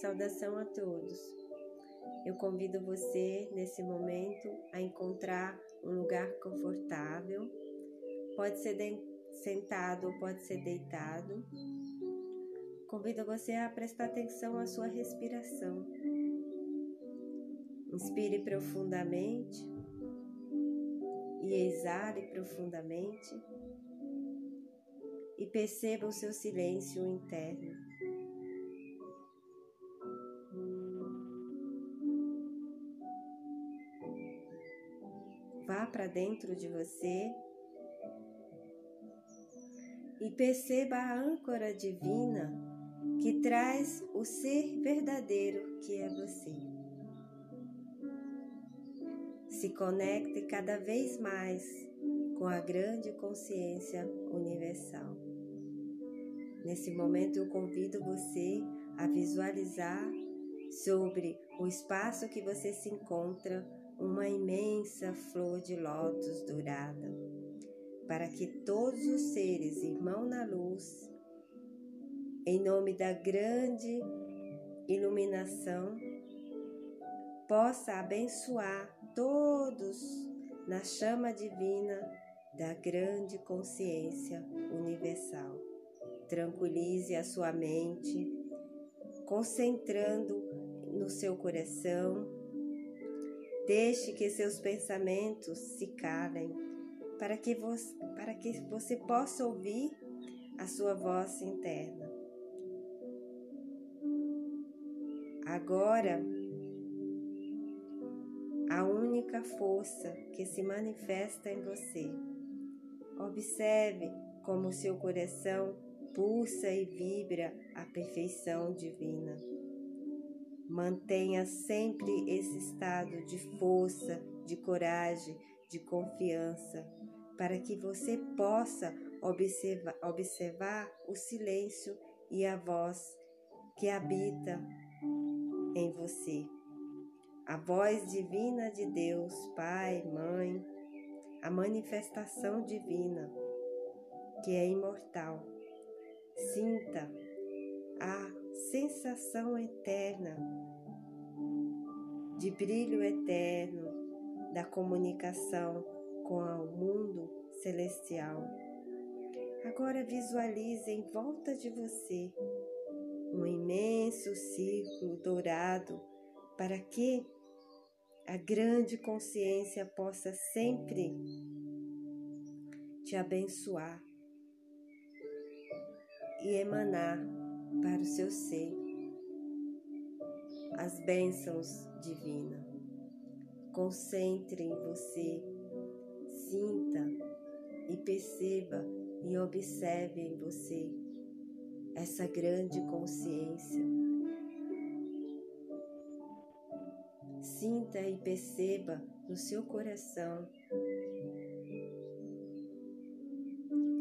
Saudação a todos. Eu convido você nesse momento a encontrar um lugar confortável. Pode ser sentado ou pode ser deitado. Convido você a prestar atenção à sua respiração. Inspire profundamente e exale profundamente e perceba o seu silêncio interno. Vá para dentro de você e perceba a âncora divina que traz o ser verdadeiro que é você. Se conecte cada vez mais com a grande consciência universal. Nesse momento, eu convido você a visualizar sobre o espaço que você se encontra uma imensa flor de lótus dourada, para que todos os seres irmão na luz, em nome da grande iluminação, possa abençoar todos na chama divina da grande consciência universal. Tranquilize a sua mente, concentrando no seu coração Deixe que seus pensamentos se calem para que você, para que você possa ouvir a sua voz interna. Agora, a única força que se manifesta em você. Observe como seu coração pulsa e vibra a perfeição divina. Mantenha sempre esse estado de força, de coragem, de confiança, para que você possa observar, observar o silêncio e a voz que habita em você. A voz divina de Deus, Pai, Mãe, a manifestação divina que é imortal. Sinta a sensação eterna de brilho eterno da comunicação com o mundo celestial. Agora visualize em volta de você um imenso círculo dourado para que a grande consciência possa sempre te abençoar e emanar para o seu ser as bênçãos divinas. Concentre em você, sinta e perceba e observe em você essa grande consciência. Sinta e perceba no seu coração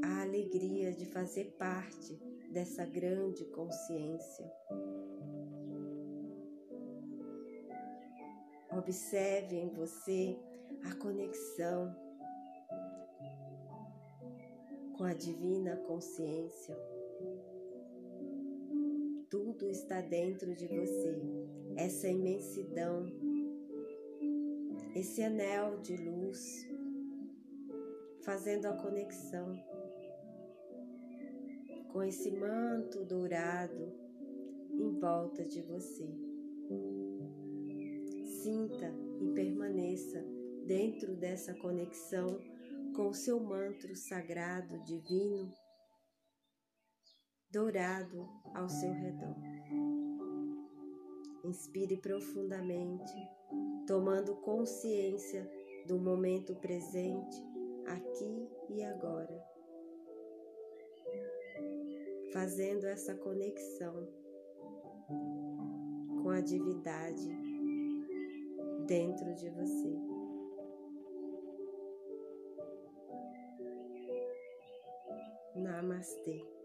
a alegria de fazer parte dessa grande consciência. Observe em você a conexão com a divina consciência. Tudo está dentro de você, essa imensidão, esse anel de luz, fazendo a conexão com esse manto dourado em volta de você. Sinta e permaneça dentro dessa conexão com o seu manto sagrado divino dourado ao seu redor. Inspire profundamente, tomando consciência do momento presente, aqui e agora fazendo essa conexão com a divindade dentro de você. Namastê.